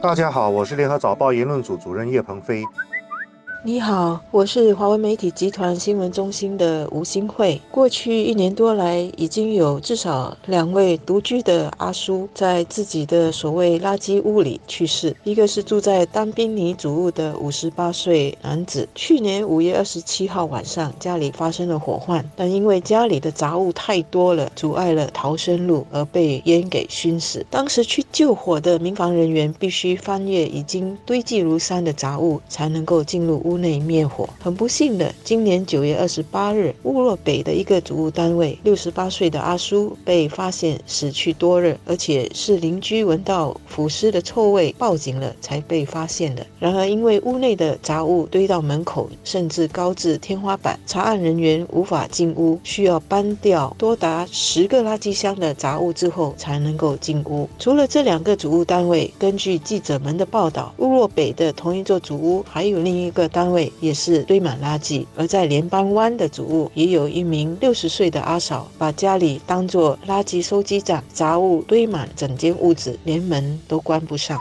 大家好，我是联合早报言论组主任叶鹏飞。你好，我是华为媒体集团新闻中心的吴新慧。过去一年多来，已经有至少两位独居的阿叔在自己的所谓垃圾屋里去世。一个是住在丹宾尼主屋的五十八岁男子，去年五月二十七号晚上家里发生了火患，但因为家里的杂物太多了，阻碍了逃生路，而被烟给熏死。当时去救火的民防人员必须翻越已经堆积如山的杂物，才能够进入屋。内灭火，很不幸的，今年九月二十八日，乌洛北的一个主屋单位，六十八岁的阿叔被发现死去多日，而且是邻居闻到腐尸的臭味，报警了才被发现的。然而，因为屋内的杂物堆到门口，甚至高至天花板，查案人员无法进屋，需要搬掉多达十个垃圾箱的杂物之后才能够进屋。除了这两个主屋单位，根据记者们的报道，乌洛北的同一座主屋还有另一个单。位也是堆满垃圾，而在联邦湾的主屋也有一名六十岁的阿嫂，把家里当作垃圾收集站，杂物堆满整间屋子，连门都关不上。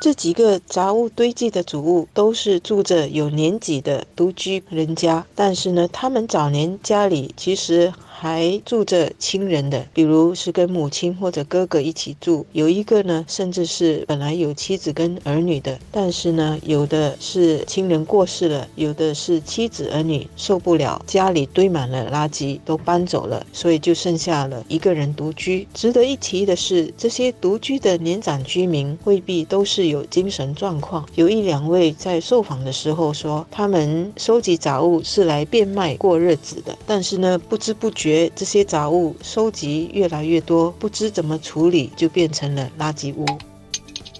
这几个杂物堆积的主屋都是住着有年纪的独居人家，但是呢，他们早年家里其实。还住着亲人的，比如是跟母亲或者哥哥一起住，有一个呢，甚至是本来有妻子跟儿女的，但是呢，有的是亲人过世了，有的是妻子儿女受不了家里堆满了垃圾，都搬走了，所以就剩下了一个人独居。值得一提的是，这些独居的年长居民未必都是有精神状况，有一两位在受访的时候说，他们收集杂物是来变卖过日子的，但是呢，不知不觉。觉这些杂物收集越来越多，不知怎么处理，就变成了垃圾屋。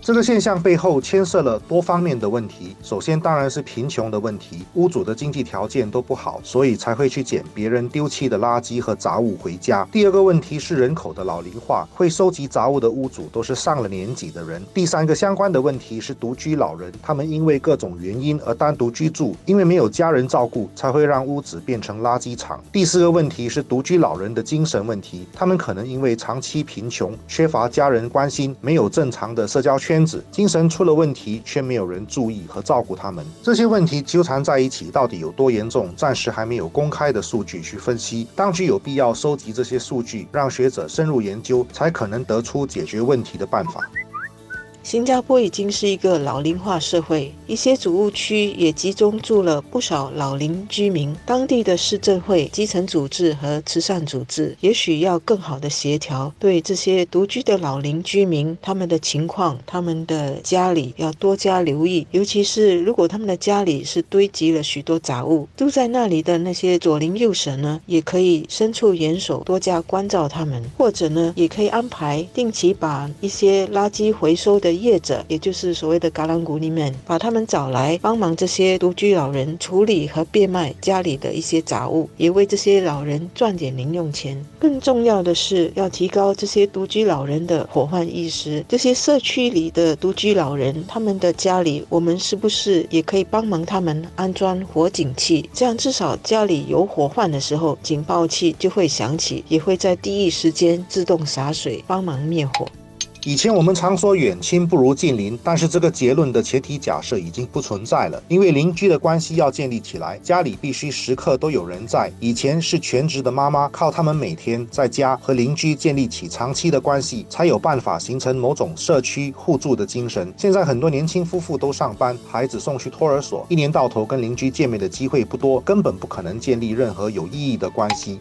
这个现象背后牵涉了多方面的问题。首先当然是贫穷的问题，屋主的经济条件都不好，所以才会去捡别人丢弃的垃圾和杂物回家。第二个问题是人口的老龄化，会收集杂物的屋主都是上了年纪的人。第三个相关的问题是独居老人，他们因为各种原因而单独居住，因为没有家人照顾，才会让屋子变成垃圾场。第四个问题是独居老人的精神问题，他们可能因为长期贫穷，缺乏家人关心，没有正常的社交圈。精神出了问题，却没有人注意和照顾他们。这些问题纠缠在一起，到底有多严重？暂时还没有公开的数据去分析。当局有必要收集这些数据，让学者深入研究，才可能得出解决问题的办法。新加坡已经是一个老龄化社会，一些主务区也集中住了不少老龄居民。当地的市政会、基层组织和慈善组织也许要更好的协调，对这些独居的老龄居民他们的情况、他们的家里要多加留意。尤其是如果他们的家里是堆积了许多杂物，住在那里的那些左邻右舍呢，也可以伸出援手，多加关照他们，或者呢，也可以安排定期把一些垃圾回收的。业者，也就是所谓的橄榄古里面，把他们找来帮忙这些独居老人处理和变卖家里的一些杂物，也为这些老人赚点零用钱。更重要的是，要提高这些独居老人的火患意识。这些社区里的独居老人，他们的家里，我们是不是也可以帮忙他们安装火警器？这样至少家里有火患的时候，警报器就会响起，也会在第一时间自动洒水帮忙灭火。以前我们常说远亲不如近邻，但是这个结论的前提假设已经不存在了，因为邻居的关系要建立起来，家里必须时刻都有人在。以前是全职的妈妈，靠他们每天在家和邻居建立起长期的关系，才有办法形成某种社区互助的精神。现在很多年轻夫妇都上班，孩子送去托儿所，一年到头跟邻居见面的机会不多，根本不可能建立任何有意义的关系。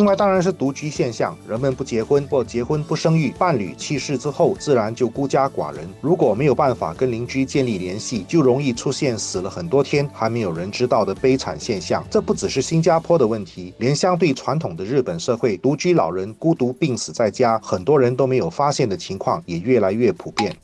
另外当然是独居现象，人们不结婚或结婚不生育，伴侣去世之后，自然就孤家寡人。如果没有办法跟邻居建立联系，就容易出现死了很多天还没有人知道的悲惨现象。这不只是新加坡的问题，连相对传统的日本社会，独居老人孤独病死在家，很多人都没有发现的情况也越来越普遍。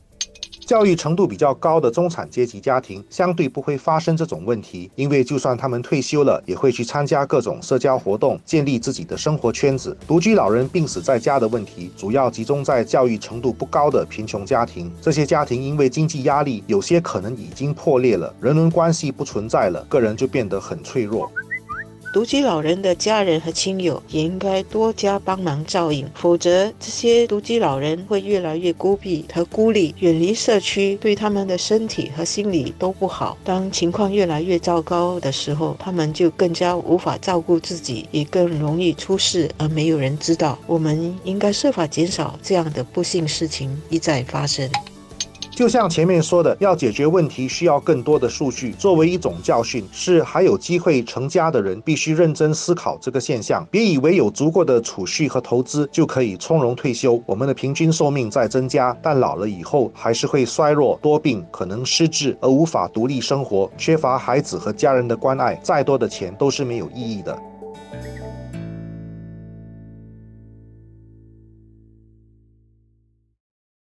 教育程度比较高的中产阶级家庭，相对不会发生这种问题，因为就算他们退休了，也会去参加各种社交活动，建立自己的生活圈子。独居老人病死在家的问题，主要集中在教育程度不高的贫穷家庭。这些家庭因为经济压力，有些可能已经破裂了，人伦关系不存在了，个人就变得很脆弱。独居老人的家人和亲友也应该多加帮忙照应，否则这些独居老人会越来越孤僻和孤立，远离社区，对他们的身体和心理都不好。当情况越来越糟糕的时候，他们就更加无法照顾自己，也更容易出事而没有人知道。我们应该设法减少这样的不幸事情一再发生。就像前面说的，要解决问题需要更多的数据。作为一种教训，是还有机会成家的人必须认真思考这个现象。别以为有足够的储蓄和投资就可以从容退休。我们的平均寿命在增加，但老了以后还是会衰弱、多病，可能失智而无法独立生活，缺乏孩子和家人的关爱。再多的钱都是没有意义的。